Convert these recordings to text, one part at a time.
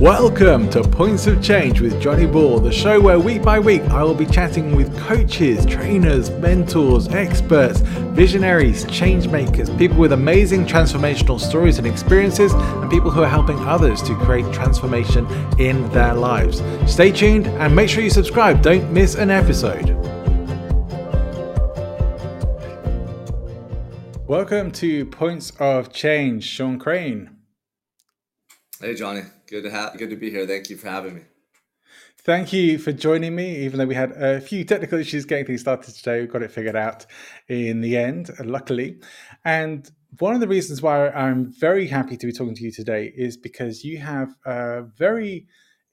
Welcome to Points of Change with Johnny Ball, the show where week by week I will be chatting with coaches, trainers, mentors, experts, visionaries, change makers, people with amazing transformational stories and experiences, and people who are helping others to create transformation in their lives. Stay tuned and make sure you subscribe. Don't miss an episode. Welcome to Points of Change, Sean Crane. Hey Johnny, good to have good to be here. Thank you for having me. Thank you for joining me. Even though we had a few technical issues getting things started today, we got it figured out in the end, luckily. And one of the reasons why I'm very happy to be talking to you today is because you have a very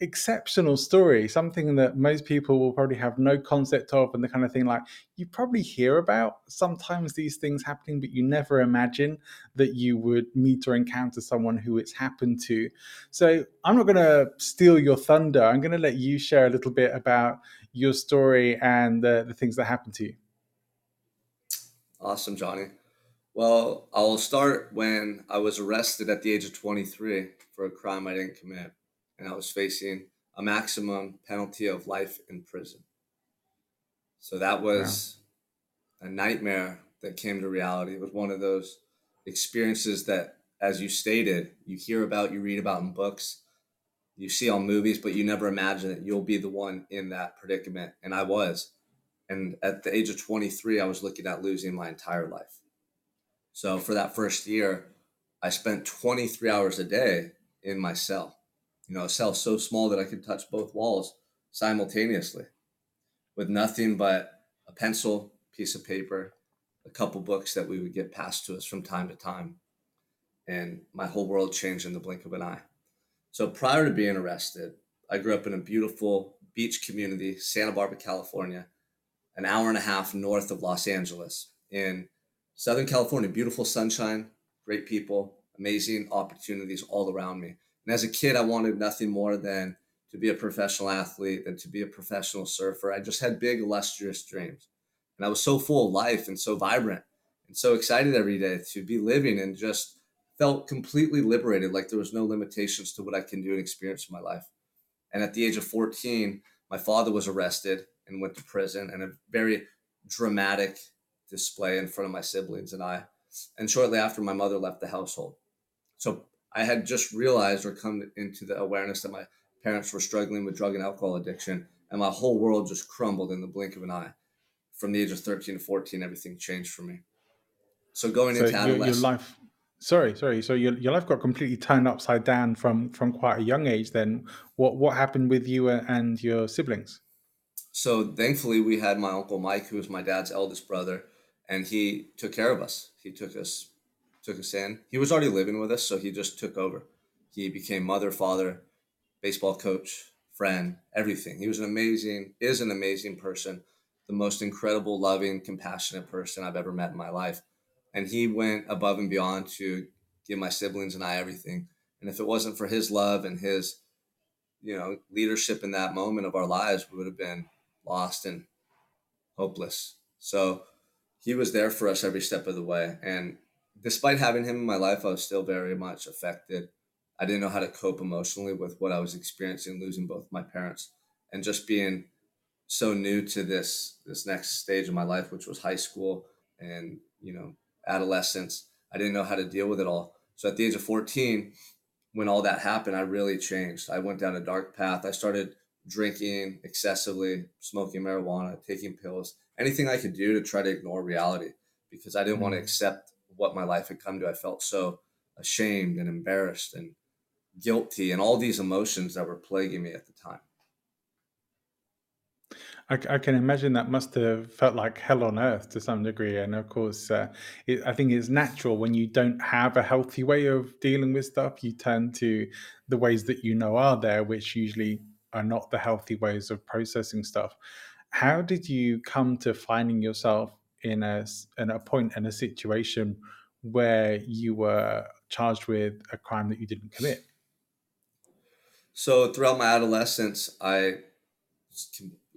exceptional story, something that most people will probably have no concept of, and the kind of thing like you probably hear about sometimes these things happening, but you never imagine that you would meet or encounter someone who it's happened to. So I'm not going to steal your thunder. I'm going to let you share a little bit about your story and the, the things that happened to you. Awesome, Johnny. Well, I'll start when I was arrested at the age of 23 for a crime I didn't commit and I was facing a maximum penalty of life in prison. So that was a nightmare that came to reality. It was one of those experiences that, as you stated, you hear about, you read about in books, you see on movies, but you never imagine that you'll be the one in that predicament. And I was. And at the age of 23, I was looking at losing my entire life. So for that first year, I spent 23 hours a day in my cell you know, a cell so small that I could touch both walls simultaneously with nothing but a pencil, piece of paper, a couple books that we would get passed to us from time to time. And my whole world changed in the blink of an eye. So prior to being arrested, I grew up in a beautiful beach community, Santa Barbara, California, an hour and a half north of Los Angeles in Southern California. Beautiful sunshine, great people, amazing opportunities all around me. And as a kid, I wanted nothing more than to be a professional athlete and to be a professional surfer. I just had big, illustrious dreams. And I was so full of life and so vibrant and so excited every day to be living and just felt completely liberated, like there was no limitations to what I can do and experience in my life. And at the age of 14, my father was arrested and went to prison and a very dramatic display in front of my siblings and I. And shortly after, my mother left the household. So I had just realized or come into the awareness that my parents were struggling with drug and alcohol addiction, and my whole world just crumbled in the blink of an eye. From the age of 13 to 14, everything changed for me. So going so into your, your life, sorry, sorry. So your, your life got completely turned upside down from from quite a young age. Then what what happened with you and your siblings? So thankfully, we had my uncle Mike, who was my dad's eldest brother, and he took care of us. He took us took us in. He was already living with us, so he just took over. He became mother, father, baseball coach, friend, everything. He was an amazing, is an amazing person, the most incredible, loving, compassionate person I've ever met in my life. And he went above and beyond to give my siblings and I everything. And if it wasn't for his love and his, you know, leadership in that moment of our lives, we would have been lost and hopeless. So he was there for us every step of the way. And despite having him in my life, I was still very much affected. I didn't know how to cope emotionally with what I was experiencing, losing both my parents, and just being so new to this this next stage of my life, which was high school and you know adolescence. I didn't know how to deal with it all. So at the age of 14, when all that happened, I really changed. I went down a dark path. I started drinking excessively, smoking marijuana, taking pills, anything I could do to try to ignore reality because I didn't mm-hmm. want to accept what my life had come to. I felt so ashamed and embarrassed and guilty and all these emotions that were plaguing me at the time. I, I, can imagine that must have felt like hell on earth to some degree. And of course, uh, it, I think it's natural when you don't have a healthy way of dealing with stuff, you turn to the ways that you know are there, which usually are not the healthy ways of processing stuff. How did you come to finding yourself in a in a point in a situation where you were charged with a crime that you didn't commit? So throughout my adolescence, I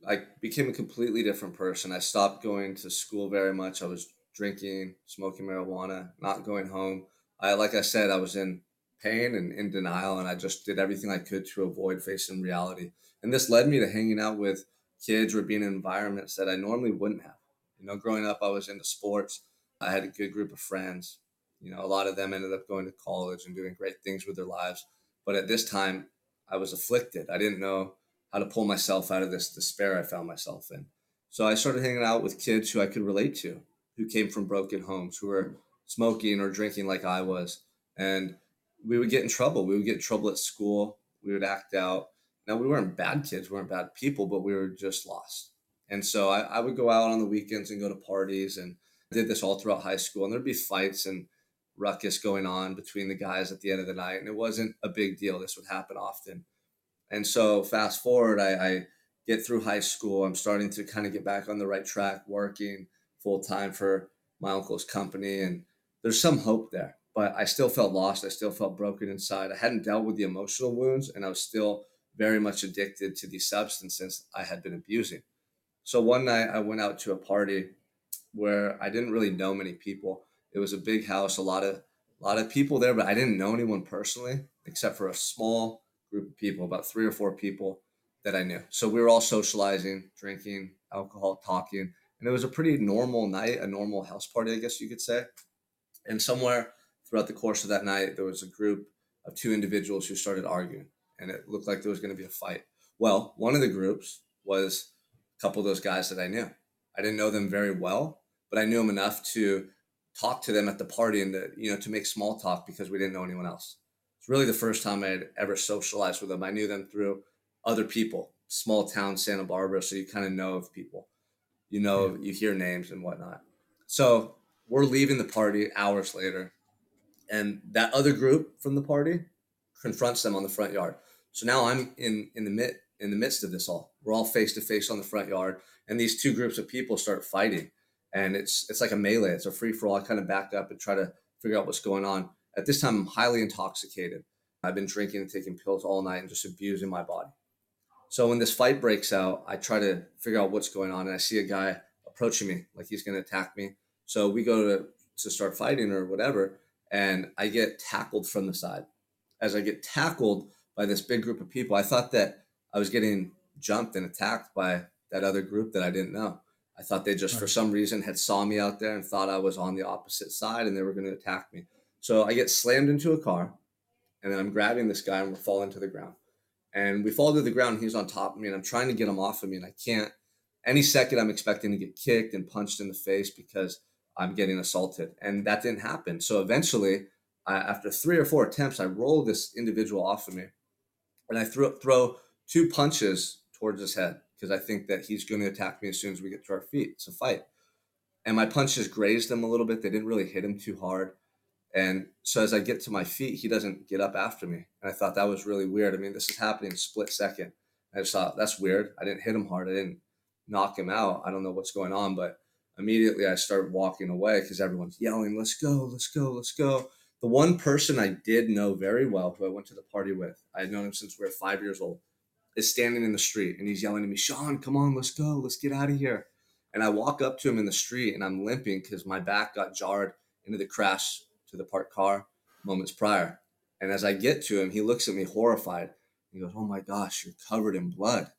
I became a completely different person. I stopped going to school very much. I was drinking, smoking marijuana, not going home. I like I said, I was in pain and in denial. And I just did everything I could to avoid facing reality. And this led me to hanging out with kids or being in environments that I normally wouldn't have. You know, growing up, I was into sports. I had a good group of friends. You know, a lot of them ended up going to college and doing great things with their lives. But at this time, I was afflicted. I didn't know how to pull myself out of this despair I found myself in. So I started hanging out with kids who I could relate to, who came from broken homes, who were smoking or drinking like I was. And we would get in trouble. We would get in trouble at school. We would act out. Now, we weren't bad kids, we weren't bad people, but we were just lost. And so I, I would go out on the weekends and go to parties and did this all throughout high school. And there'd be fights and ruckus going on between the guys at the end of the night. And it wasn't a big deal. This would happen often. And so fast forward, I, I get through high school. I'm starting to kind of get back on the right track, working full time for my uncle's company. And there's some hope there, but I still felt lost. I still felt broken inside. I hadn't dealt with the emotional wounds, and I was still very much addicted to the substances I had been abusing. So one night I went out to a party where I didn't really know many people. It was a big house, a lot of a lot of people there, but I didn't know anyone personally except for a small group of people, about three or four people that I knew. So we were all socializing, drinking alcohol, talking, and it was a pretty normal night, a normal house party, I guess you could say. And somewhere throughout the course of that night, there was a group of two individuals who started arguing, and it looked like there was going to be a fight. Well, one of the groups was couple of those guys that I knew. I didn't know them very well, but I knew them enough to talk to them at the party and to, you know to make small talk because we didn't know anyone else. It's really the first time I had ever socialized with them. I knew them through other people, small town Santa Barbara, so you kind of know of people, you know, yeah. you hear names and whatnot. So we're leaving the party hours later, and that other group from the party confronts them on the front yard. So now I'm in in the mid in the midst of this all. We're all face to face on the front yard, and these two groups of people start fighting, and it's it's like a melee. It's a free for all. I kind of back up and try to figure out what's going on. At this time, I'm highly intoxicated. I've been drinking and taking pills all night and just abusing my body. So when this fight breaks out, I try to figure out what's going on, and I see a guy approaching me like he's going to attack me. So we go to to start fighting or whatever, and I get tackled from the side. As I get tackled by this big group of people, I thought that I was getting jumped and attacked by that other group that I didn't know. I thought they just, for some reason, had saw me out there and thought I was on the opposite side and they were going to attack me. So I get slammed into a car, and then I'm grabbing this guy and we're falling to the ground. And we fall to the ground. he's on top of me, and I'm trying to get him off of me, and I can't. Any second, I'm expecting to get kicked and punched in the face because I'm getting assaulted, and that didn't happen. So eventually, I, after three or four attempts, I roll this individual off of me, and I throw throw two punches towards his head because I think that he's going to attack me as soon as we get to our feet. It's a fight. And my punches grazed him a little bit. They didn't really hit him too hard. And so as I get to my feet, he doesn't get up after me. And I thought that was really weird. I mean, this is happening split second. I just thought that's weird. I didn't hit him hard. I didn't knock him out. I don't know what's going on, but immediately I start walking away because everyone's yelling, let's go, let's go, let's go. The one person I did know very well who I went to the party with, I had known him since we were five years old is standing in the street and he's yelling at me, Sean, come on, let's go, let's get out of here. And I walk up to him in the street and I'm limping because my back got jarred into the crash to the parked car moments prior. And as I get to him, he looks at me horrified. He goes, Oh my gosh, you're covered in blood.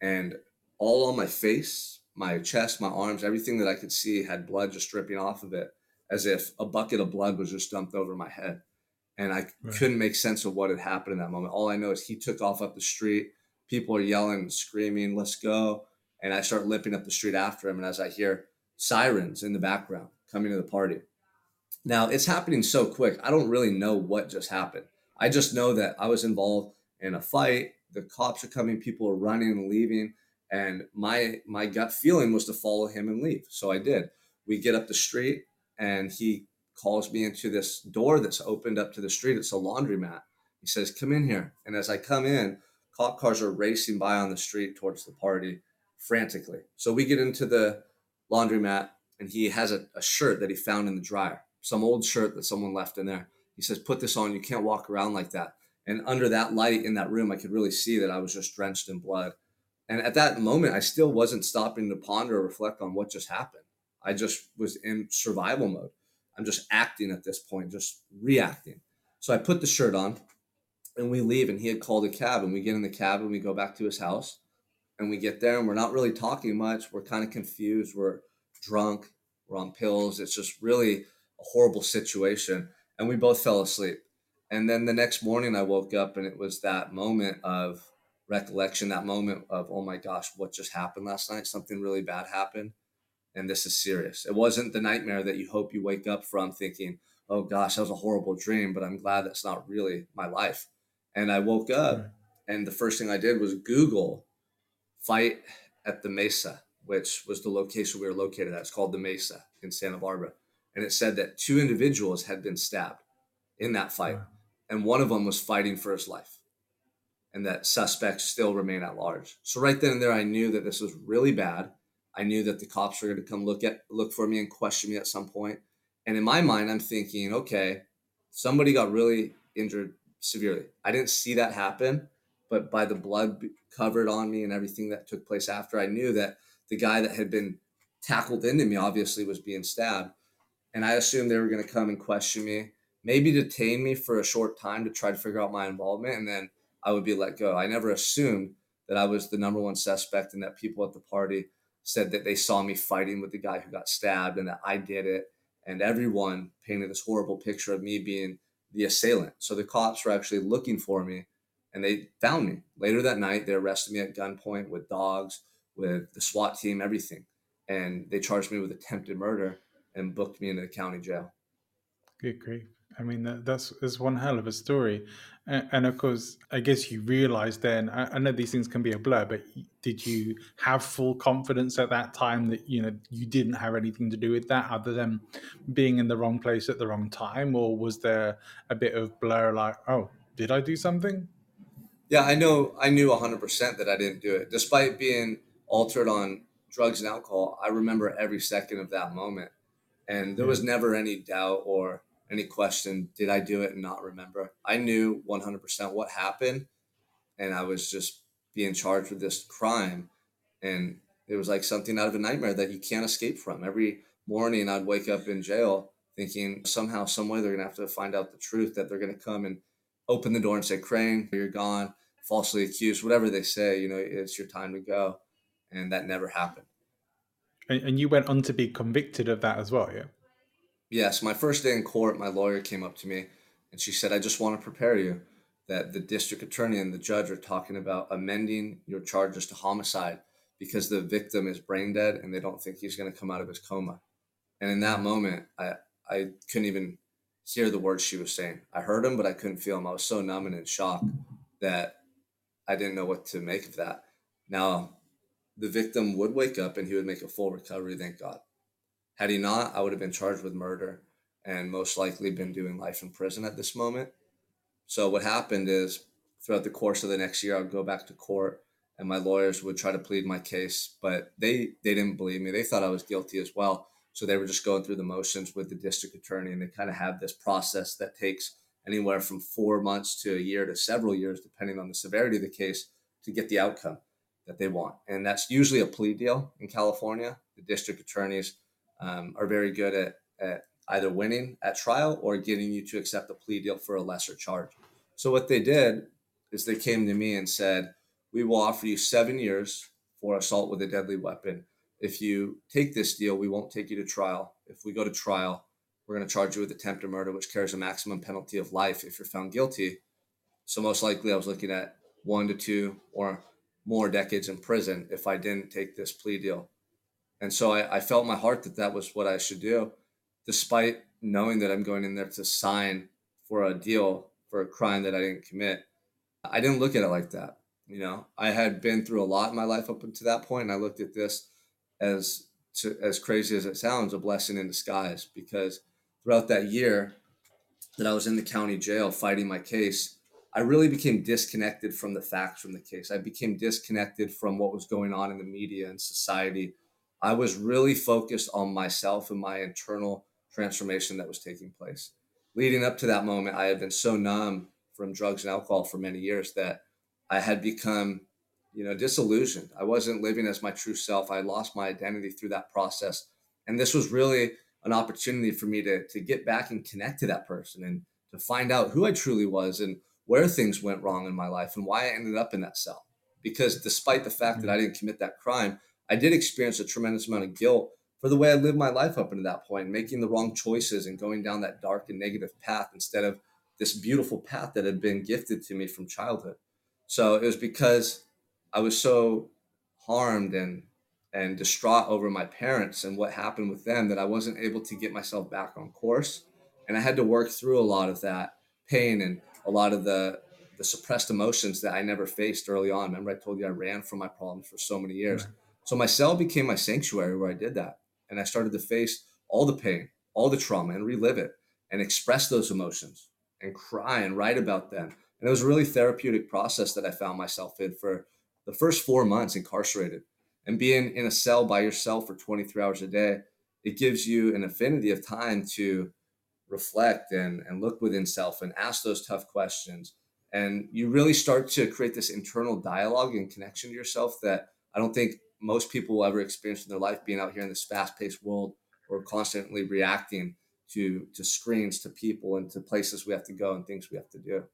And all on my face, my chest, my arms, everything that I could see had blood just dripping off of it, as if a bucket of blood was just dumped over my head. And I right. couldn't make sense of what had happened in that moment. All I know is he took off up the street people are yelling, screaming, let's go. And I start limping up the street after him. And as I hear sirens in the background coming to the party. Now it's happening so quick. I don't really know what just happened. I just know that I was involved in a fight. The cops are coming, people are running and leaving. And my my gut feeling was to follow him and leave. So I did. We get up the street and he calls me into this door that's opened up to the street. It's a laundromat. He says, Come in here. And as I come in, cop cars are racing by on the street towards the party frantically. So we get into the laundromat and he has a, a, shirt that he found in the dryer, some old shirt that someone left in there. He says, Put this on. You can't walk around like that. And under that light in that room, I could really see that I was just drenched in blood. And at that moment, I still wasn't stopping to ponder or reflect on what just happened. I just was in survival mode. I'm just acting at this point, just reacting. So So I put the shirt on and we leave and he had called a cab and we get in the cab and we go back to his house and we get there and we're not really talking much. We're kind of confused. We're drunk. We're on pills. It's just really a horrible situation. And we both fell asleep. And then the next morning I woke up and it was that moment of recollection, that moment of, oh my gosh, what just happened last night? Something really bad happened. And this is serious. It wasn't the nightmare that you hope you wake up from thinking, oh gosh, that was a horrible dream, but I'm glad that's not really my life. And I woke up mm-hmm. and the first thing I did was Google fight at the Mesa, which was the location we were located at. It's called the Mesa in Santa Barbara. And it said that two individuals had been stabbed in that fight. And one of them was fighting for his life. And that suspects still remain at large. So right then and there, I knew that this was really bad. I knew that the cops were going to come look at look for me and question me at some point. And in my mind, I'm thinking, okay, somebody got really injured severely. I didn't see that happen, but by the blood covered on me and everything that took place after, I knew that the guy that had been tackled into me obviously was being stabbed. And I assumed they were going to come and question me, maybe detain me for a short time to try to figure out my involvement. And then I would be let go. I never assumed that I was the number one suspect and that people at the party said that they saw me fighting with the guy who got stabbed and that I did it. And everyone painted this horrible picture of me being the assailant. So the cops were actually looking for me and they found me. Later that night, they arrested me at gunpoint with dogs, with the SWAT team, everything. And they charged me with attempted murder and booked me into the county jail. Good grief. I mean, that, that's, that's one hell of a story. And, and of course, I guess you realized then, I, I, know these things can be a blur, but did you have full confidence at that time that, you know, you didn't have anything to do with that other than being in the wrong place at the wrong time? Or was there a bit of blur like, oh, did I do something? Yeah, I know. I knew 100% that I didn't do it. Despite being altered on drugs and alcohol, I remember every second of that moment. And there was never any doubt or any question did I do it and not remember? I knew 100% what happened. And I was just being charged with this crime. And it was like something out of a nightmare that you can't escape from. Every morning I'd wake up in jail thinking somehow, some way they're going to have to find out the truth, that they're going to come and open the door and say, Crane, you're gone, falsely accused, whatever they say, you know, it's your time to go. And that never happened. And, and you went on to be convicted of that as well, yeah? Yes. My first day in court, my lawyer came up to me and she said, I just want to prepare you that the district attorney and the judge are talking about amending your charges to homicide because the victim is brain dead and they don't think he's going to come out of his coma. And in that moment, I, I couldn't even hear the words she was saying. I heard them, but I couldn't feel them. I was so numb and in shock that I didn't know what to make of that. Now, the victim would wake up and he would make a full recovery, thank God. Had he not, I would have been charged with murder and most likely been doing life in prison at this moment. So, what happened is throughout the course of the next year, I would go back to court and my lawyers would try to plead my case, but they, they didn't believe me. They thought I was guilty as well. So they were just going through the motions with the district attorney, and they kind of have this process that takes anywhere from four months to a year to several years, depending on the severity of the case, to get the outcome that they want. And that's usually a plea deal in California. The district attorneys um, are very good at, at either winning at trial or getting you to accept a plea deal for a lesser charge. So what they did is they came to me and said, "We will offer you seven years for assault with a deadly weapon. If you take this deal, we won't take you to trial. If we go to trial, we're going to charge you with attempted murder, which carries a maximum penalty of life if you're found guilty. So most likely, I was looking at one to two or more decades in prison if I didn't take this plea deal. And so I, I felt my heart that that was what I should do, despite knowing that I'm going in there to sign for a deal for a crime that I didn't commit. I didn't look at it like that. You know, I had been through a lot in my life up until that point, and I looked at this as to, as crazy as it sounds, a blessing in disguise because throughout that year that I was in the county jail fighting my case, I really became disconnected from the facts from the case. I became disconnected from what was going on in the media and society. I was really focused on myself and my internal transformation that was taking place. Leading up to that moment, I had been so numb from drugs and alcohol for many years that I had become, you know, disillusioned. I wasn't living as my true self. I lost my identity through that process. And this was really an opportunity for me to to get back and connect to that person and to find out who I truly was and where things went wrong in my life and why I ended up in that cell. Because despite the fact that mm-hmm. I didn't commit that crime, I did experience a tremendous amount of guilt for the way I lived my life up until that point, making the wrong choices and going down that dark and negative path instead of this beautiful path that had been gifted to me from childhood. So it was because I was so harmed and and distraught over my parents and what happened with them that I wasn't able to get myself back on course. And I had to work through a lot of that pain and a lot of the the suppressed emotions that I never faced early on. Remember, I told you I ran from my problems for so many years. Right. So my cell became my sanctuary where I did that. And I started to face all the pain, all the trauma, and relive it and express those emotions and cry and write about them. And it was a really therapeutic process that I found myself in for the first four months incarcerated. And being in a cell by yourself for 23 hours a day, it gives you an affinity of time to reflect and, and look within self and ask those tough questions. And you really start to create this internal dialogue and connection to yourself that I don't think most people will ever experience in their life being out here in this fast paced world or constantly reacting to to screens, to people, and to places we have to go and things we have to do.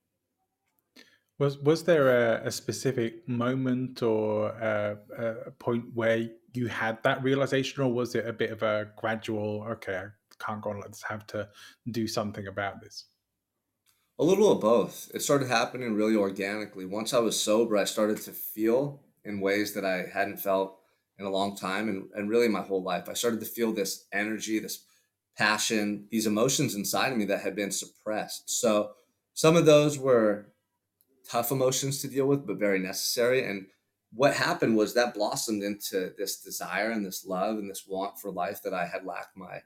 Was was there a, a specific moment or a, a, point where you had that realization, or was it a bit of a gradual? Okay, I can't go on. Let's have to do something about this. A little of both. It started happening really organically. Once I was sober, I started to feel in ways that I hadn't felt in a long time and, and really my whole life. I started to feel this energy, this passion, these emotions inside of me that had been suppressed. So some of those were tough emotions to deal with, but very necessary. And what happened was that blossomed into this desire and this love and this want for life that I had lacked my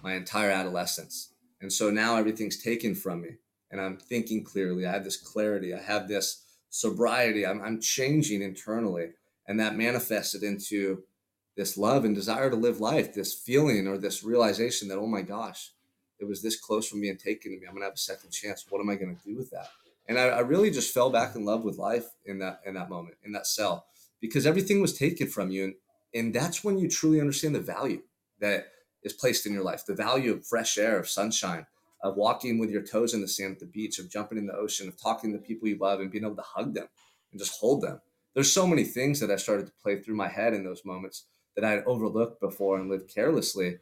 my entire adolescence. And so now everything's taken from me and I'm thinking clearly. I have this clarity. I have this sobriety. I'm, I'm changing internally. And that manifested into this love and desire to live life, this feeling or this realization that, oh my gosh, it was this close from being taken to me. I'm gonna have a second chance. What am I gonna do with that? And I, I really just fell back in love with life in that in that moment, in that cell, because everything was taken from you. And, and that's when you truly understand the value that is placed in your life, the value of fresh air, of sunshine, of walking with your toes in the sand at the beach, of jumping in the ocean, of talking to people you love and being able to hug them and just hold them. There's so many things that I started to play through my head in those moments that I had overlooked before and lived carelessly.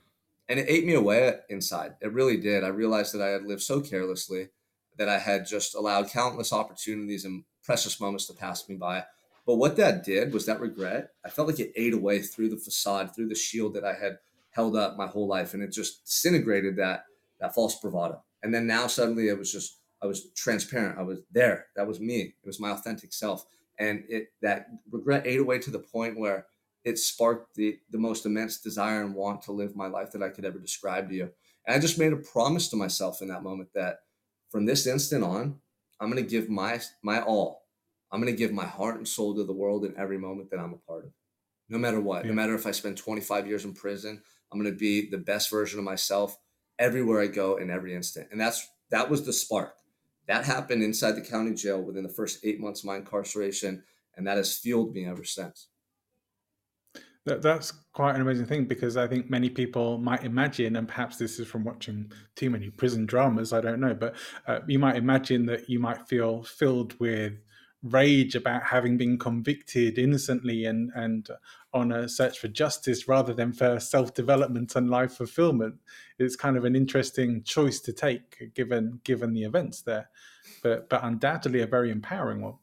And it ate me away inside. It really did. I realized that I had lived so carelessly that I had just allowed countless opportunities and precious moments to pass me by. But what that did was that regret, I felt like it ate away through the facade, through the shield that I had held up my whole life. And it just disintegrated that that false bravado. And then now suddenly it was just I was transparent. I was there. That was me. It was my authentic self. And it that regret ate away to the point where it sparked the the most immense desire and want to live my life that I could ever describe to you. And I just made a promise to myself in that moment that from this instant on, I'm going to give my my all. I'm going to give my heart and soul to the world in every moment that I'm a part of. No matter what, yeah. no matter if I spend 25 years in prison, I'm going to be the best version of myself everywhere I go in every instant. And that's that was the spark. That happened inside the county jail within the first 8 months of my incarceration and that has fueled me ever since. That, that's quite an amazing thing because I think many people might imagine, and perhaps this is from watching too many prison dramas, I don't know, but uh, you might imagine that you might feel filled with rage about having been convicted innocently and, and on a search for justice rather than for self development and life fulfillment. It's kind of an interesting choice to take given given the events there, but but undoubtedly a very empowering one.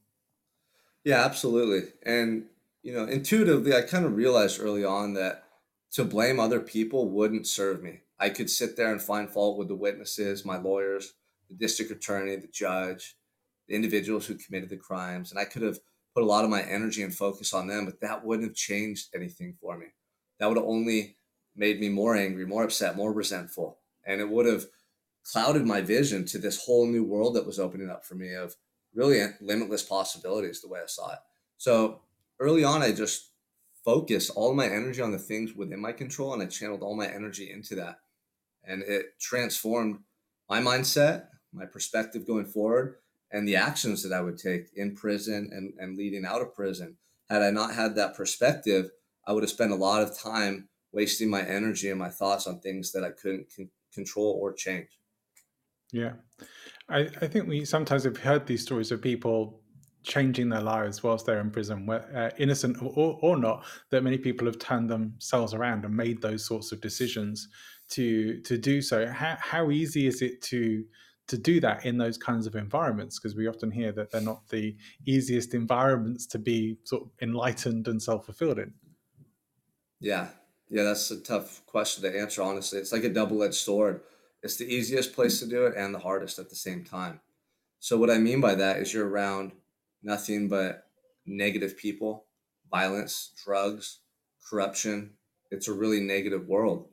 Yeah, absolutely. And you know, intuitively, I kind of realized early on that to blame other people wouldn't serve me. I could sit there and find fault with the witnesses, my lawyers, the district attorney, the judge, the individuals who committed the crimes, and I could have put a lot of my energy and focus on them, but that wouldn't have changed anything for me. That would have only made me more angry, more upset, more resentful, and it would have clouded my vision to this whole new world that was opening up for me of really limitless possibilities the way I saw it. So early on, I just focused all my energy on the things within my control and I channeled all my energy into that. And it transformed my mindset, my perspective going forward, and the actions that I would take in prison and, and leading out of prison. Had I not had that perspective, I would have spent a lot of time wasting my energy and my thoughts on things that I couldn't con- control or change. Yeah. I, I think we sometimes have heard these stories of people changing their lives whilst they're in prison, uh, innocent or, or not, that many people have turned themselves around and made those sorts of decisions to to do so. How, how easy is it to to do that in those kinds of environments? Because we often hear that they're not the easiest environments to be sort of enlightened and self fulfilled in. Yeah, yeah, that's a tough question to answer. Honestly, it's like a double edged sword. It's the easiest place to do it and the hardest at the same time. So what I mean by that is you're around nothing but negative people, violence, drugs, corruption. It's a really negative world.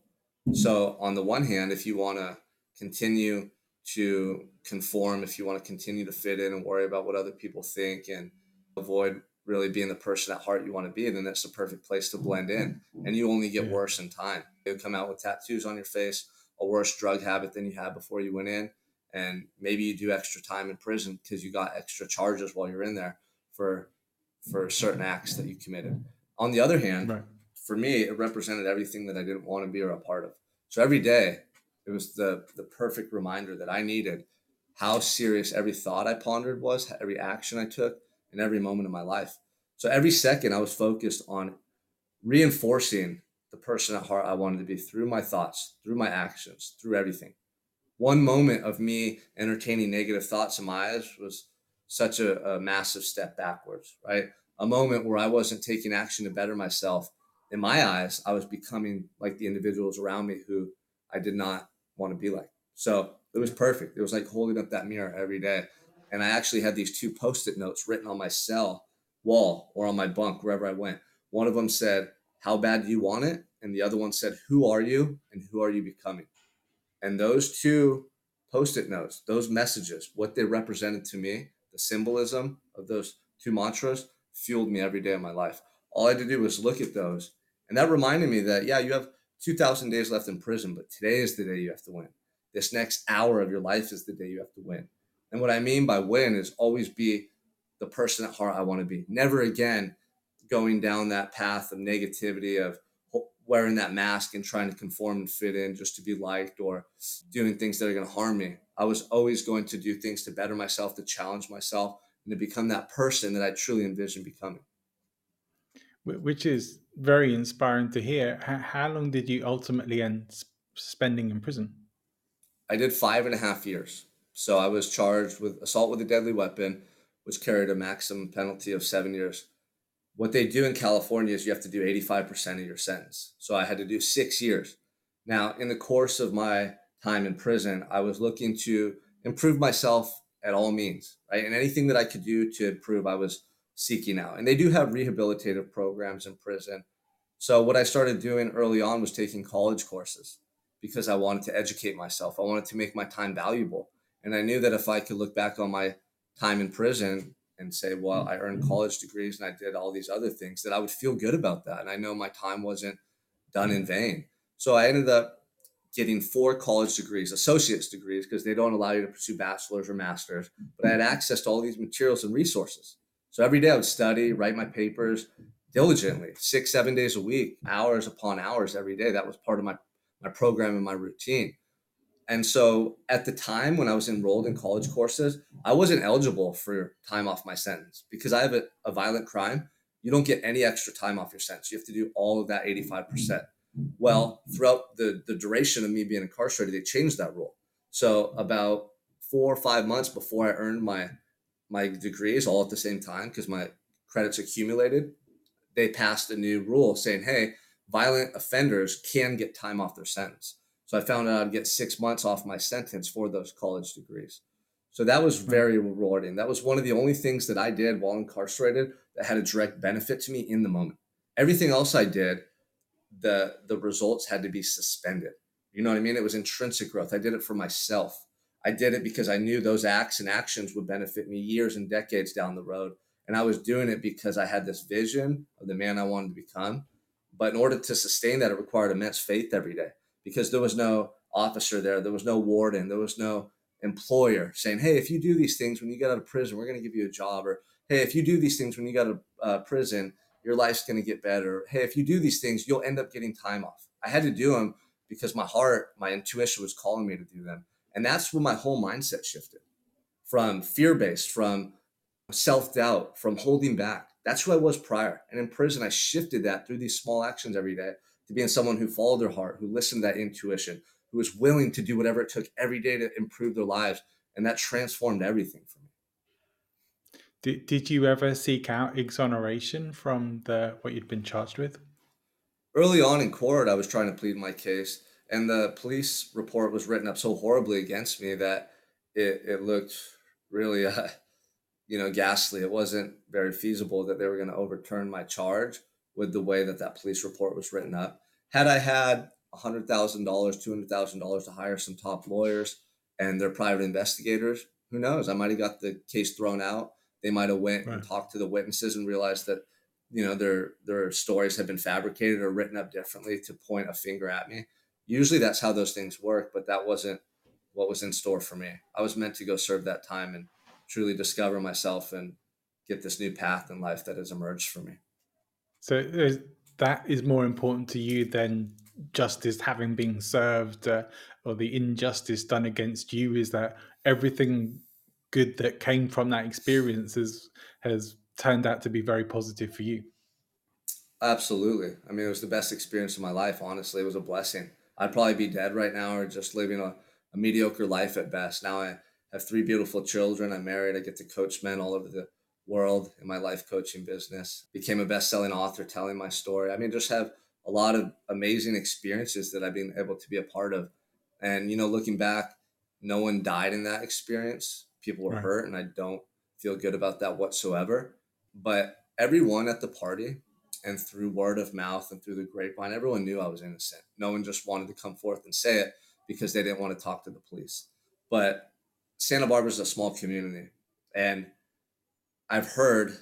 So, on the one hand, if you want to continue to conform, if you want to continue to fit in and worry about what other people think and avoid really being the person at heart you want to be, then that's the perfect place to blend in. And you only get worse in time. You come out with tattoos on your face, a worse drug habit than you had before you went in, and maybe you do extra time in prison because you got extra charges while you're in there for for certain acts that you committed. On the other hand, right. for me, it represented everything that I didn't want to be or a part of. So every day, it was the the perfect reminder that I needed how serious every thought I pondered was, every action I took, and every moment of my life. So every second, I was focused on reinforcing the person at heart I wanted to be through my thoughts, through my actions, through everything one moment of me entertaining negative thoughts in my eyes was such a, a, massive step backwards, right? A moment where I wasn't taking action to better myself. In my eyes, I was becoming like the individuals around me who I did not want to be like. So it was perfect. It was like holding up that mirror every day. And I actually had these two post it notes written on my cell wall or on my bunk, wherever I went. One of them said, How bad do you want it? And the other one said, Who are you and who are you becoming? And those two post it notes, those messages, what they represented to me, the symbolism of those two mantras fueled me every day of my life. All I had to do was look at those. And that reminded me that, yeah, you have 2,000 days left in prison, but today is the day you have to win. This next hour of your life is the day you have to win. And what I mean by win is always be the person at heart I want to be. Never again going down that path of negativity, of wearing that mask and trying to conform and fit in just to be liked or doing things that are going to harm me. I was always going to do things to better myself, to challenge myself, and to become that person that I truly envision becoming. Which is very inspiring to hear. How long did you ultimately end spending in prison? I did five and a half years. So I was charged with assault with a deadly weapon, which carried a maximum penalty of seven years what they do in California is you have to do 85% of your sentence. So I had to do six years. Now, in the course of my time in prison, I was looking to improve myself at all means, right? And anything that I could do to improve, I was seeking out. And they do have rehabilitative programs in prison. So what I started doing early on was taking college courses because I wanted to educate myself. I wanted to make my time valuable. And I knew that if I could look back on my time in prison and say, well, I earned college degrees and I did all these other things, that I would feel good about that. And I know my time wasn't done in vain. So I ended up getting four college degrees, associate's degrees, because they don't allow you to pursue bachelor's or master's. But I had access to all these materials and resources. So every day I would study, write my papers diligently, six, seven days a week, hours upon hours every day. That was part of my, my program and my routine. And so at the time when I was enrolled in college courses, I wasn't eligible for time off my sentence because I have a, a violent crime. You don't get any extra time off your sentence. You have to do all of that 85%. Well, throughout the, the duration of me being incarcerated, they changed that rule. So about four or five months before I earned my my degrees all at the same time because my credits accumulated, they passed a new rule saying, hey, violent offenders can get time off their sentence. So I found out I'd get six months off my sentence for those college degrees. So that was very rewarding. That was one of the only things that I did while incarcerated that had a direct benefit to me in the moment. Everything else I did, the the results had to be suspended. You know what I mean? It was intrinsic growth. I did it for myself. I did it because I knew those acts and actions would benefit me years and decades down the road. And I was doing it because I had this vision of the man I wanted to become. But in order to sustain that, it required immense faith every day because there was no officer there, there was no warden, there was no employer saying, "Hey, if you do these things when you get out of prison, we're going to give you a job," or "Hey, if you do these things when you get out of uh, prison, your life's going to get better." "Hey, if you do these things, you'll end up getting time off." I had to do them because my heart, my intuition was calling me to do them, and that's when my whole mindset shifted. from fear based, from self doubt, from holding back. That's who I was prior. And in prison, I shifted that through these small actions every day to being someone who followed their heart, who listened to that intuition, who was willing to do whatever it took every day to improve their lives. And that transformed everything for me. Did, did you ever seek out exoneration from the what you'd been charged with? Early on in court, I was trying to plead my case, and the police report was written up so horribly against me that it, it looked really, uh, you know, ghastly. It wasn't very feasible that they were going to overturn my charge with the way that that police report was written up. Had I had $100,000, $200,000 to hire some top lawyers and their private investigators, who knows? I might have got the case thrown out. They might have went right. and talked to the witnesses and realized that, you know, their their stories have been fabricated or written up differently to point a finger at me. Usually that's how those things work, but that wasn't what was in store for me. I was meant to go serve that time and truly discover myself and get this new path in life that has emerged for me. So that is more important to you than justice having been served uh, or the injustice done against you? Is that everything good that came from that experience has has turned out to be very positive for you? Absolutely. I mean it was the best experience of my life honestly. It was a blessing. I'd probably be dead right now or just living a, a mediocre life at best. Now i have three beautiful children i'm married i get to coach men all over the world in my life coaching business. Became a best-selling author telling my story. I mean, just have a lot of amazing experiences that I've been able to be a part of. And you know, looking back, no one died in that experience. People were right. hurt, and I don't feel good about that whatsoever. But everyone at the party and through word of mouth and through the grapevine, everyone knew I was innocent. No one just wanted to come forth and say it because they didn't want to talk to the police. But Santa Barbara is a small community, and I've heard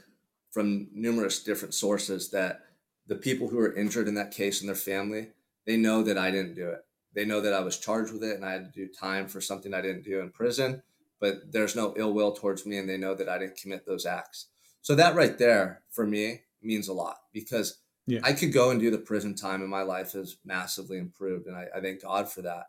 from numerous different sources that the people who are injured in that case and their family, they know that I didn't do it. They know that I was charged with it and I had to do time for something I didn't do in prison, but there's no ill will towards me and they know that I didn't commit those acts. So that right there for me means a lot because yeah. I could go and do the prison time and my life has massively improved. And I, I thank God for that.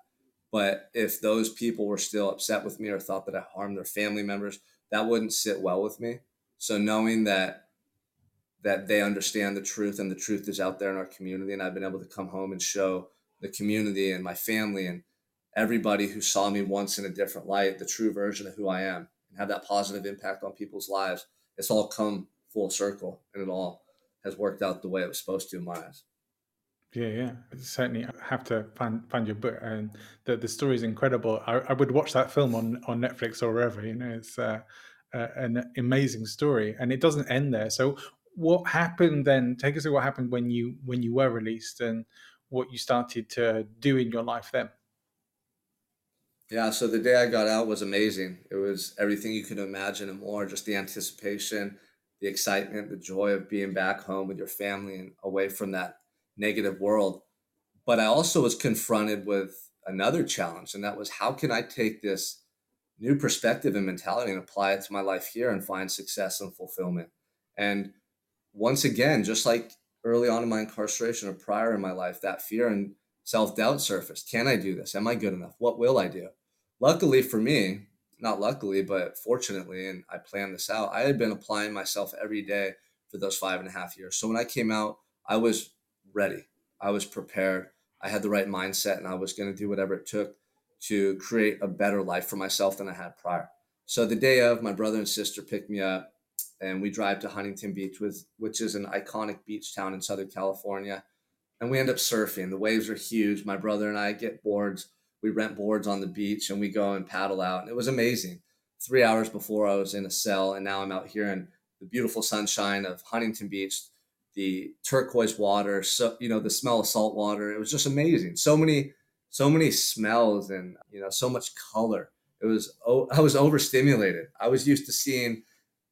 But if those people were still upset with me or thought that I harmed their family members, that wouldn't sit well with me. So knowing that that they understand the truth and the truth is out there in our community, and I've been able to come home and show the community and my family and everybody who saw me once in a different light the true version of who I am and have that positive impact on people's lives. It's all come full circle, and it all has worked out the way it was supposed to in my eyes. Yeah, yeah, certainly have to find find your book, and the the story is incredible. I, I would watch that film on on Netflix or wherever. You know, it's uh, uh, an amazing story, and it doesn't end there. So, what happened then? Take us to what happened when you when you were released, and what you started to do in your life then. Yeah, so the day I got out was amazing. It was everything you could imagine and more. Just the anticipation, the excitement, the joy of being back home with your family and away from that negative world. But I also was confronted with another challenge, and that was how can I take this new perspective and mentality and apply it to my life here and find success and fulfillment. And once again, just like early on in my incarceration or prior in my life, that fear and self doubt surfaced. Can I do this? Am I good enough? What will I do? Luckily for me, not luckily, but fortunately, and I planned this out, I had been applying myself every day for those five and a half years. So when I came out, I was ready. I was prepared. I had the right mindset and I was going to do whatever it took to create a better life for myself than I had prior. So the day of, my brother and sister picked me up, and we drive to Huntington Beach, with, which is an iconic beach town in Southern California. And we end up surfing. The waves are huge. My brother and I get boards. We rent boards on the beach and we go and paddle out. And it was amazing. Three hours before I was in a cell, and now I'm out here in the beautiful sunshine of Huntington Beach, the turquoise water, so you know the smell of salt water. It was just amazing. So many so many smells and you know so much color it was oh i was overstimulated i was used to seeing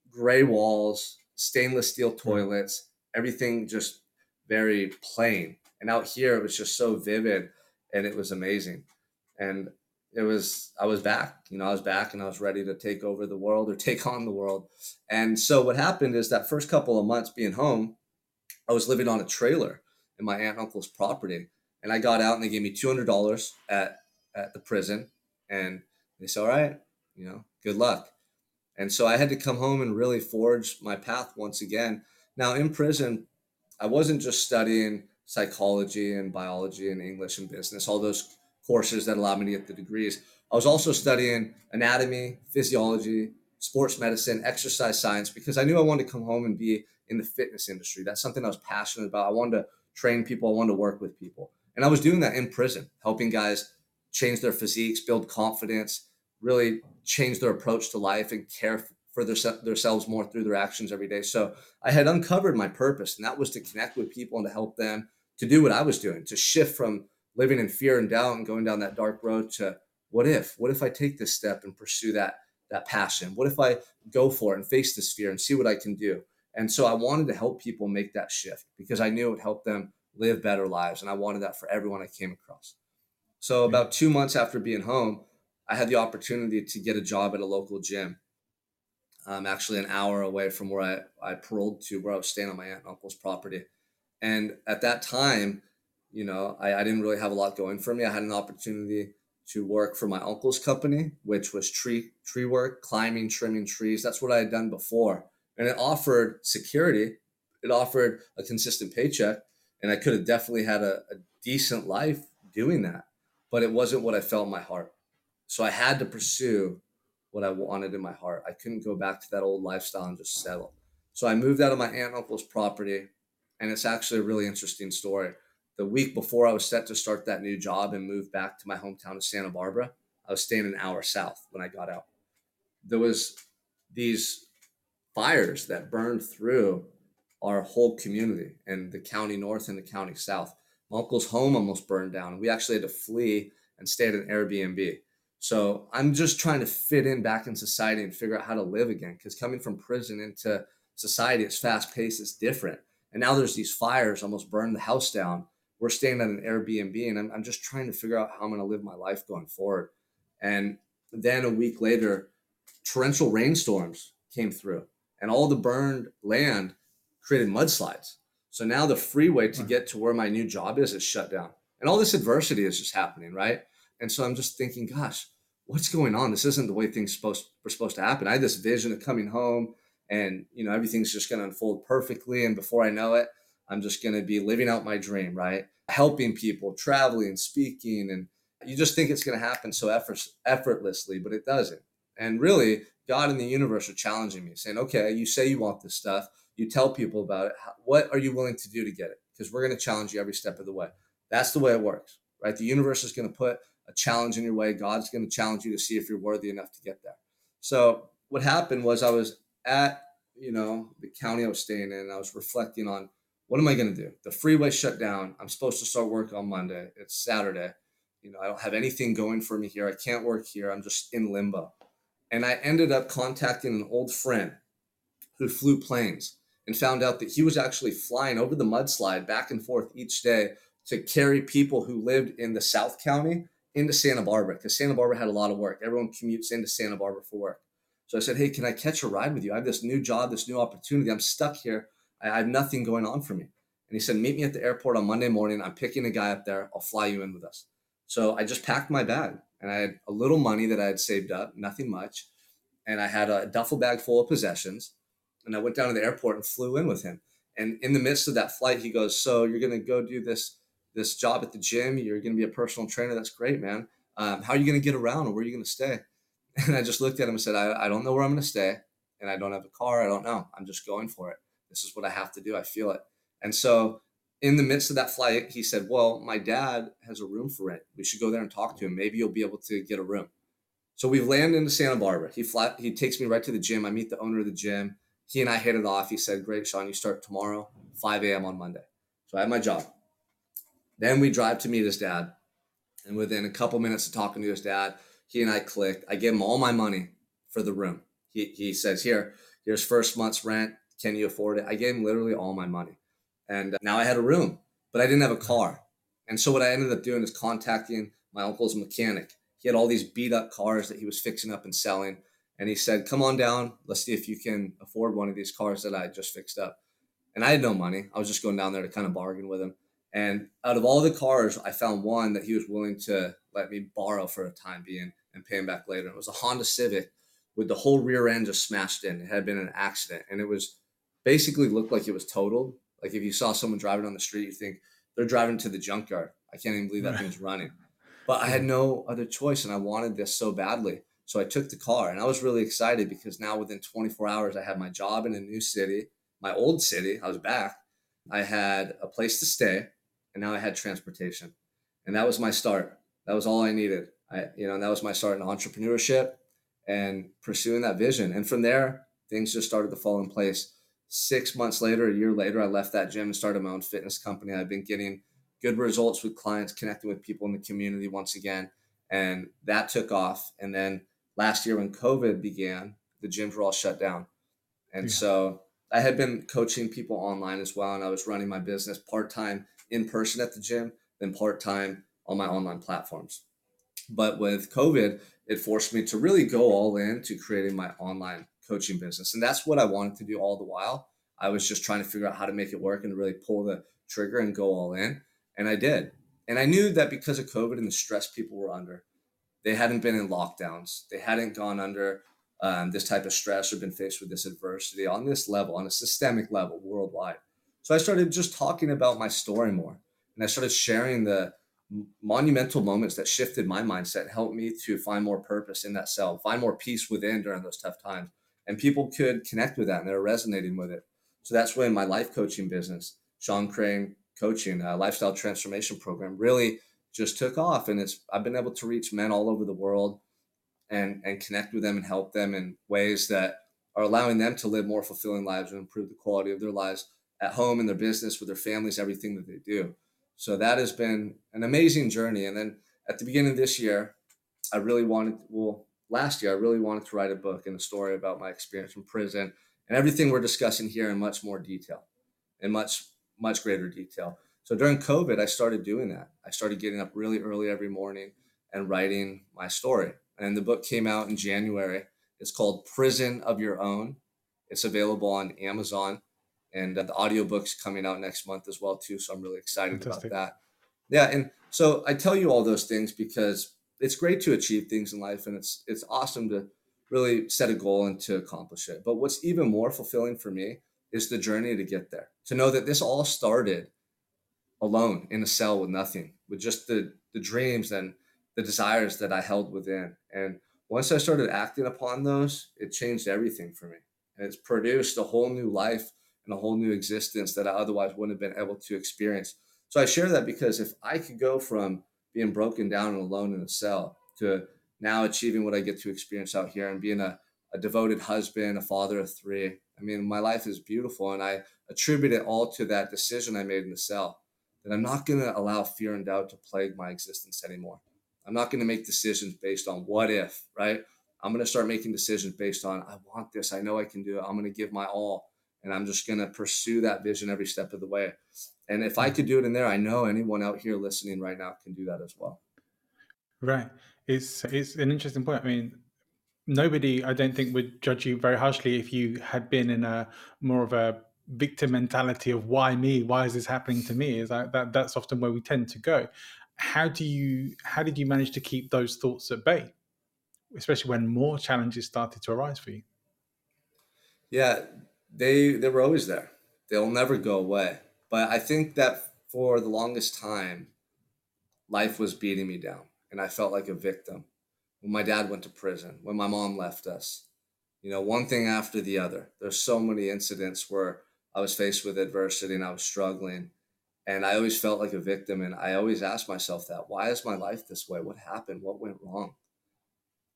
gray walls stainless steel hmm. toilets everything just very plain and out here it was just so vivid and it was amazing and it was i was back you know i was back and i was ready to take over the world or take on the world and so what happened is that first couple of months being home i was living on a trailer in my aunt and uncle's property and I got out and they gave me two hundred dollars at at the prison, and they said, "All right, you know, good luck." And so I had to come home and really forge my path once again. Now in prison, I wasn't just studying psychology and biology and English and business, all those courses that allowed me to get the degrees. I was also studying anatomy, physiology, sports medicine, exercise science, because I knew I wanted to come home and be in the fitness industry. That's something I was passionate about. I wanted to train people, I wanted to work with people. And I was doing that in prison, helping guys change their physiques, build confidence, really change their approach to life and care for their, themselves more through their actions every day. So I had uncovered my purpose, and that was to connect with people and to help them to do what I was doing, to shift from living in fear and doubt and going down that dark road to what if? What if I take this step and pursue that that passion? What if I go for it and face this fear and see what I can do? And so I wanted to help people make that shift because I knew it would help them live better lives. And I wanted that for everyone I came across. So about two months after being home, I had the opportunity to get a job at a local gym. Um, actually an hour away from where I, I paroled to, where I was staying on my aunt and uncle's property. And at that time, you know, I, I didn't really have a lot going for me. I had an opportunity to work for my uncle's company, which was tree tree work, climbing, trimming trees. That's what I had done before, and it offered security. It offered a consistent paycheck, and I could have definitely had a, a decent life doing that. But it wasn't what I felt in my heart, so I had to pursue what I wanted in my heart. I couldn't go back to that old lifestyle and just settle. So I moved out of my aunt and uncle's property, and it's actually a really interesting story the week before I was set to start that new job and move back to my hometown of Santa Barbara, I was staying an hour south when I got out. There was these fires that burned through our whole community and the county north and the county south. My uncle's home almost burned down. We actually had to flee and stay at an Airbnb. So I'm just trying to fit in back in society and figure out how to live again. Because coming from prison into society, it's fast paced, it's different. And now there's these fires almost burned the house down we're staying at an Airbnb and I'm, I'm just trying to figure out how I'm going to live my life going forward. And then a week later, torrential rainstorms came through and all the burned land created mudslides. So now the freeway to hmm. get to where my new job is is shut down. And all this adversity is just happening, right? And so I'm just thinking, gosh, what's going on? This isn't the way things supposed were supposed to happen. I had this vision of coming home and you know everything's just going to unfold perfectly and before I know it, I'm just going to be living out my dream, right? Helping people, traveling, speaking. And you just think it's going to happen so effort, effortlessly, but it doesn't. And really, God and the universe are challenging me, saying, okay, you say you want this stuff. You tell people about it. What are you willing to do to get it? Because we're going to challenge you every step of the way. That's the way it works, right? The universe is going to put a challenge in your way. God's going to challenge you to see if you're worthy enough to get there. So what happened was I was at, you know, the county I was staying in, I was reflecting on what am I going to do? The freeway shut down. I'm supposed to start work on Monday. It's Saturday. You know, I don't have anything going for me here. I can't work here. I'm just in limbo. And I ended up contacting an old friend who flew planes and found out that he was actually flying over the mudslide back and forth each day to carry people who lived in the South County into Santa Barbara because Santa Barbara had a lot of work. Everyone commutes into Santa Barbara for work. So I said, Hey, can I catch a ride with you? I have this new job, this new opportunity. I'm stuck here. I have nothing going on for me. And he said, Meet me at the airport on Monday morning. I'm picking a guy up there. I'll fly you in with us. So I just packed my bag and I had a little money that I had saved up, nothing much. And I had a duffel bag full of possessions. And I went down to the airport and flew in with him. And in the midst of that flight, he goes, So you're going to go do this this job at the gym. You're going to be a personal trainer. That's great, man. Um, how are you going to get around or where are you going to stay? And I just looked at him and said, I, I don't know where I'm going to stay. And I don't have a car. I don't know. I'm just going for it. This is what I have to do. I feel it. And so in the midst of that flight, he said, Well, my dad has a room for rent. We should go there and talk to him. Maybe you'll be able to get a room. So we land into Santa Barbara. He fly, he takes me right to the gym. I meet the owner of the gym. He and I hit it off. He said, Great, Sean, you start tomorrow, 5 a.m. on Monday. So I have my job. Then we drive to meet his dad. And within a couple minutes of talking to his dad, he and I clicked. I gave him all my money for the room. He, he says, Here, here's first month's rent. Can you afford it? I gave him literally all my money. And uh, now I had a room, but I didn't have a car. And so what I ended up doing is contacting my uncle's mechanic. He had all these beat up cars that he was fixing up and selling. And he said, Come on down. Let's see if you can afford one of these cars that I just fixed up. And I had no money. I was just going down there to kind of bargain with him. And out of all the cars, I found one that he was willing to let me borrow for a time being and pay him back later. It was a Honda Civic with the whole rear end just smashed in. It had been an accident and it was basically looked like it was totaled. Like if you saw someone driving on the street, you think they're driving to the junkyard. I can't even believe that thing's running. But I had no other choice and I wanted this so badly. So I took the car and I was really excited because now within 24 hours, I had my job in a new city, my old city. I was back. I had a place to stay and now I had transportation. And that was my start. That was all I needed. I, you know, that was my start in entrepreneurship and pursuing that vision. And from there, things just started to fall in place. Six months later, a year later, I left that gym and started my own fitness company. I've been getting good results with clients, connecting with people in the community once again. And that took off. And then last year, when COVID began, the gyms were all shut down. And yeah. so I had been coaching people online as well. And I was running my business part time in person at the gym, then part time on my online platforms. But with COVID, it forced me to really go all in to creating my online coaching business. And that's what I wanted to do all the while. I was just trying to figure out how to make it work and really pull the trigger and go all in. And I did. And I knew that because of COVID and the stress people were under, they hadn't been in lockdowns. They hadn't gone under um, this type of stress or been faced with this adversity on this level, on a systemic level worldwide. So I started just talking about my story more. And I started sharing the monumental moments that shifted my mindset, helped me to find more purpose in that self, find more peace within during those tough times. And people could connect with that and they're resonating with it. So that's when my life coaching business, Sean Crane Coaching, a lifestyle transformation program, really just took off. And it's I've been able to reach men all over the world and and connect with them and help them in ways that are allowing them to live more fulfilling lives and improve the quality of their lives at home in their business with their families, everything that they do. So that has been an amazing journey. And then at the beginning of this year, I really wanted, well, last year, I really wanted to write a book and a story about my experience in prison and everything we're discussing here in much more detail, in much, much greater detail. So during COVID, I started doing that. I started getting up really early every morning and writing my story. And the book came out in January. It's called Prison of Your Own. It's available on Amazon and uh, the audiobook's coming out next month as well too so i'm really excited Fantastic. about that yeah and so i tell you all those things because it's great to achieve things in life and it's it's awesome to really set a goal and to accomplish it. But what's even more fulfilling for me is the journey to get there to know that this all started alone in a cell with nothing with just the the dreams and the desires that i held within. And once i started acting upon those it changed everything for me. And it's produced a whole new life and a whole new existence that I otherwise wouldn't have been able to experience. So I share that because if I could go from being broken down and alone in a cell to now achieving what I get to experience out here and being a, a devoted husband, a father of three, I mean, my life is beautiful. And I attribute it all to that decision I made in the cell that I'm not going to allow fear and doubt to plague my existence anymore. I'm not going to make decisions based on what if, right? I'm going to start making decisions based on I want this. I know I can do it. I'm going to give my all and I'm just going to pursue that vision every step of the way. And if I could do it in there, I know anyone out here listening right now can do that as well. Right. It's it's an interesting point. I mean, nobody I don't think would judge you very harshly if you had been in a more of a victim mentality of why me? Why is this happening to me? Is that, that that's often where we tend to go. How do you how did you manage to keep those thoughts at bay? Especially when more challenges started to arise for you. Yeah, they they were always there. They'll never go away. But I think that for the longest time, life was beating me down, and I felt like a victim. When my dad went to prison, when my mom left us, you know, one thing after the other. There's so many incidents where I was faced with adversity and I was struggling, and I always felt like a victim. And I always asked myself that: Why is my life this way? What happened? What went wrong?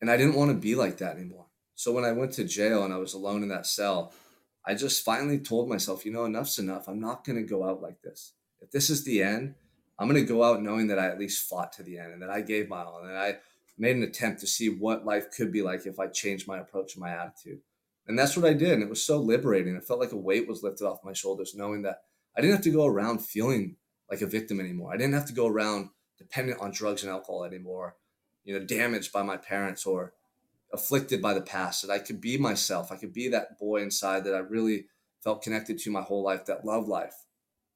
And I didn't want to be like that anymore. So when I went to jail and I was alone in that cell, I just finally told myself, you know, enough's enough. I'm not going to go out like this. If this is the end, I'm going to go out knowing that I at least fought to the end and that I gave my all and I made an attempt to see what life could be like if I changed my approach and my attitude. And that's what I did. And it was so liberating. It felt like a weight was lifted off my shoulders, knowing that I didn't have to go around feeling like a victim anymore. I didn't have to go around dependent on drugs and alcohol anymore, you know, damaged by my parents or afflicted by the past, that I could be myself. I could be that boy inside that I really felt connected to my whole life, that love life.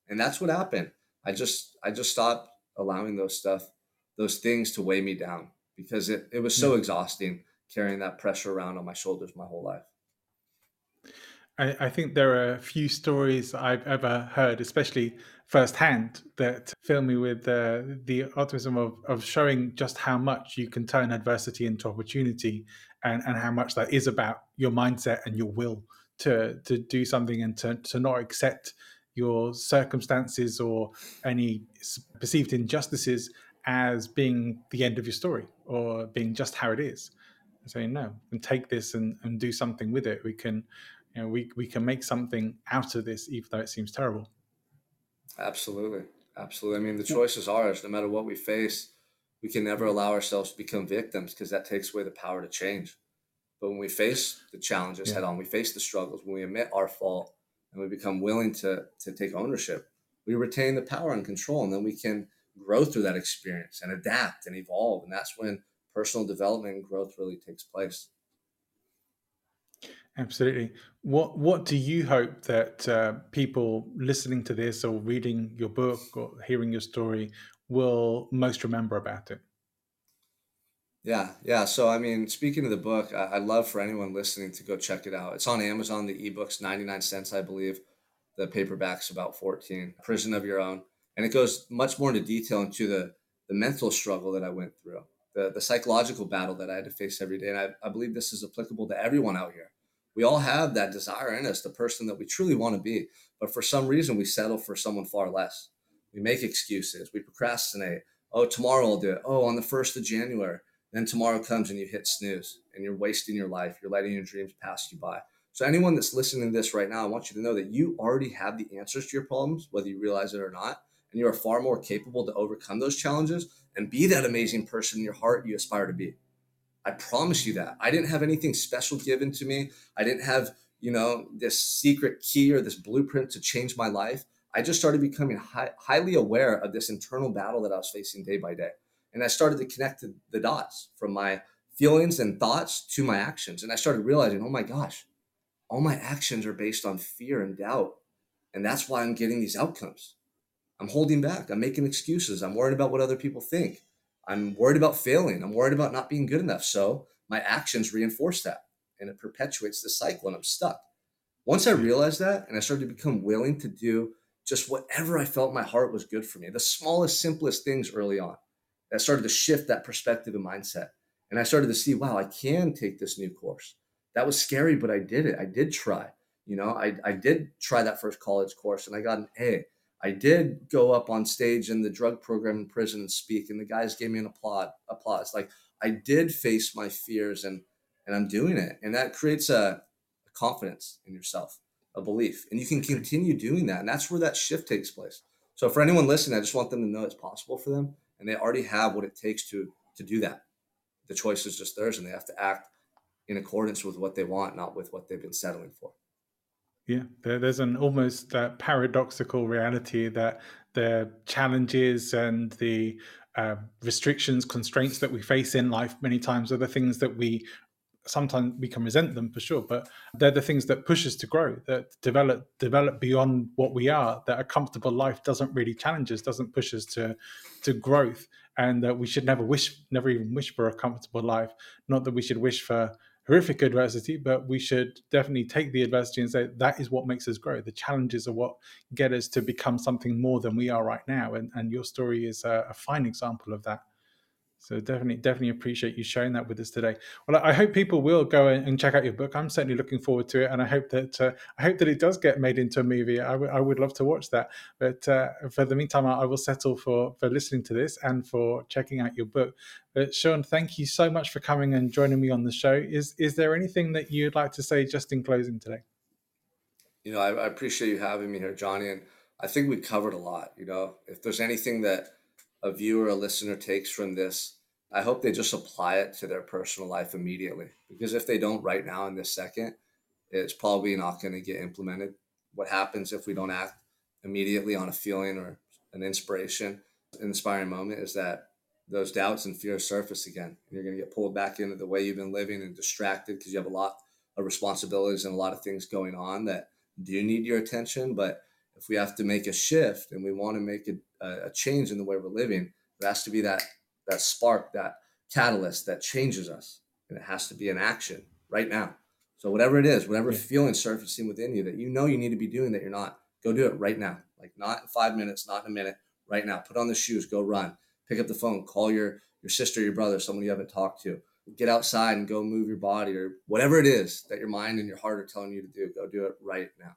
And that's what happened. I just I just stopped allowing those stuff, those things to weigh me down because it, it was so mm-hmm. exhausting carrying that pressure around on my shoulders my whole life. I, I, think there are a few stories I've ever heard, especially firsthand, that fill me with uh, the optimism of, of showing just how much you can turn adversity into opportunity and, and how much that is about your mindset and your will to, to do something and to, to not accept your circumstances or any perceived injustices as being the end of your story or being just how it is. Saying no, and take this and, and do something with it. We can you know, we, we can make something out of this, even though it seems terrible. Absolutely. Absolutely. I mean, the choice is ours. No matter what we face, we can never allow ourselves to become victims because that takes away the power to change. But when we face the challenges yeah. head on, we face the struggles, when we admit our fault and we become willing to, to take ownership, we retain the power and control. And then we can grow through that experience and adapt and evolve. And that's when personal development and growth really takes place. Absolutely. What What do you hope that uh, people listening to this or reading your book or hearing your story will most remember about it? Yeah, yeah. So, I mean, speaking of the book, I, would love for anyone listening to go check it out. It's on Amazon. The ebook's ninety nine cents, I believe. The paperback's about fourteen. Prison of Your Own, and it goes much more into detail into the the mental struggle that I went through, the the psychological battle that I had to face every day, and I, I believe this is applicable to everyone out here we all have that desire in us, the person that we truly want to be. But for some reason, we settle for someone far less. We make excuses. We procrastinate. Oh, tomorrow I'll do it. Oh, on the 1st of January. Then tomorrow comes and you hit snooze and you're wasting your life. You're letting your dreams pass you by. So, anyone that's listening to this right now, I want you to know that you already have the answers to your problems, whether you realize it or not. And you are far more capable to overcome those challenges and be that amazing person in your heart you aspire to be. I promise you that. I didn't have anything special given to me. I didn't have, you know, this secret key or this blueprint to change my life. I just started becoming high, highly aware of this internal battle that I was facing day by day. And I started to connect the dots from my feelings and thoughts to my actions. And I started realizing, oh my gosh, all my actions are based on fear and doubt. And that's why I'm getting these outcomes. I'm holding back. I'm making excuses. I'm worried about what other people think. I'm worried about failing. I'm worried about not being good enough. So my actions reinforce that and it perpetuates the cycle and I'm stuck. Once I hmm. realized that and I started to become willing to do just whatever I felt my heart was good for me, the smallest, simplest things early on, that started to shift that perspective and mindset. And I started to see, wow, I can take this new course. That was scary, but I did it. I did try. You know, I, I did try that first college course and I got an A. I did go up on stage in the drug program in prison and speak, and the guys gave me an applaud. Applause. Like I did face my fears, and and I'm doing it, and that creates a, a confidence in yourself, a belief, and you can continue doing that, and that's where that shift takes place. So for anyone listening, I just want them to know it's possible for them, and they already have what it takes to to do that. The choice is just theirs, and they have to act in accordance with what they want, not with what they've been settling for. Yeah, there, there's an almost uh, paradoxical reality that the challenges and the uh, restrictions, constraints that we face in life many times are the things that we sometimes we can resent them for sure, but they're the things that push us to grow, that develop develop beyond what we are. That a comfortable life doesn't really challenge us, doesn't push us to to growth, and that we should never wish, never even wish for a comfortable life. Not that we should wish for horrific adversity, but we should definitely take the adversity and say that is what makes us grow. The challenges are what get us to become something more than we are right now. And, and your story is a, a fine example of that. So definitely, definitely appreciate you sharing that with us today. Well, I hope people will go and check out your book. I'm certainly looking forward to it, and I hope that uh, I hope that it does get made into a movie. I, w- I would love to watch that. But uh, for the meantime, I, will settle for for listening to this and for checking out your book. But Sean, thank you so much for coming and joining me on the show. Is is there anything that you'd like to say just in closing today? You know, I, I appreciate you having me here, Johnny, and I think we covered a lot. You know, if there's anything that a viewer, a listener takes from this, I hope they just apply it to their personal life immediately. Because if they don't right now in this second, it's probably not going to get implemented. What happens if we don't act immediately on a feeling or an inspiration, an inspiring moment is that those doubts and fears surface again. You're going to get pulled back into the way you've been living and distracted because you have a lot of responsibilities and a lot of things going on that do need your attention. But if we have to make a shift and we want to make a, a change in the way we're living, there has to be that that spark, that catalyst that changes us. and it has to be an action right now. So whatever it is, whatever yeah. feeling surfacing within you that you know you need to be doing that you're not, go do it right now. Like not in five minutes, not in a minute, right now. Put on the shoes, go run. Pick up the phone, call your your sister, your brother, someone you haven't talked to. Get outside and go move your body or whatever it is that your mind and your heart are telling you to do. Go do it right now.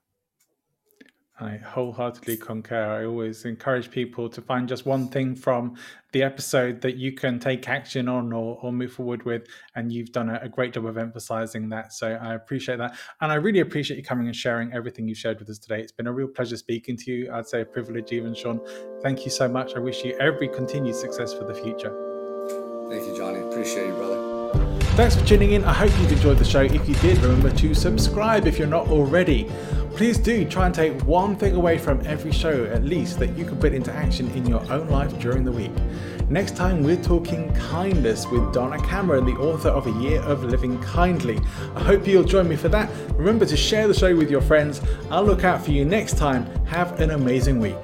I wholeheartedly concur. I always encourage people to find just one thing from the episode that you can take action on or, or move forward with. And you've done a, a, great job of emphasizing that. So I appreciate that. And I really appreciate you coming and sharing everything you shared with us today. It's been a real pleasure speaking to you. I'd say a privilege, even Sean. Thank you so much. I wish you every continued success for the future. Thank you, Johnny. Appreciate you, brother. Thanks for tuning in. I hope you've enjoyed the show. If you did, remember to subscribe if you're not already please do try and take one thing away from every show, at least, that you can put into action in your own life during the week. Next time, we're talking kindness with Donna Cameron, the author of A Year of Living Kindly. I hope you'll join me for that. Remember to share the show with your friends. I'll look out for you next time. Have an amazing week.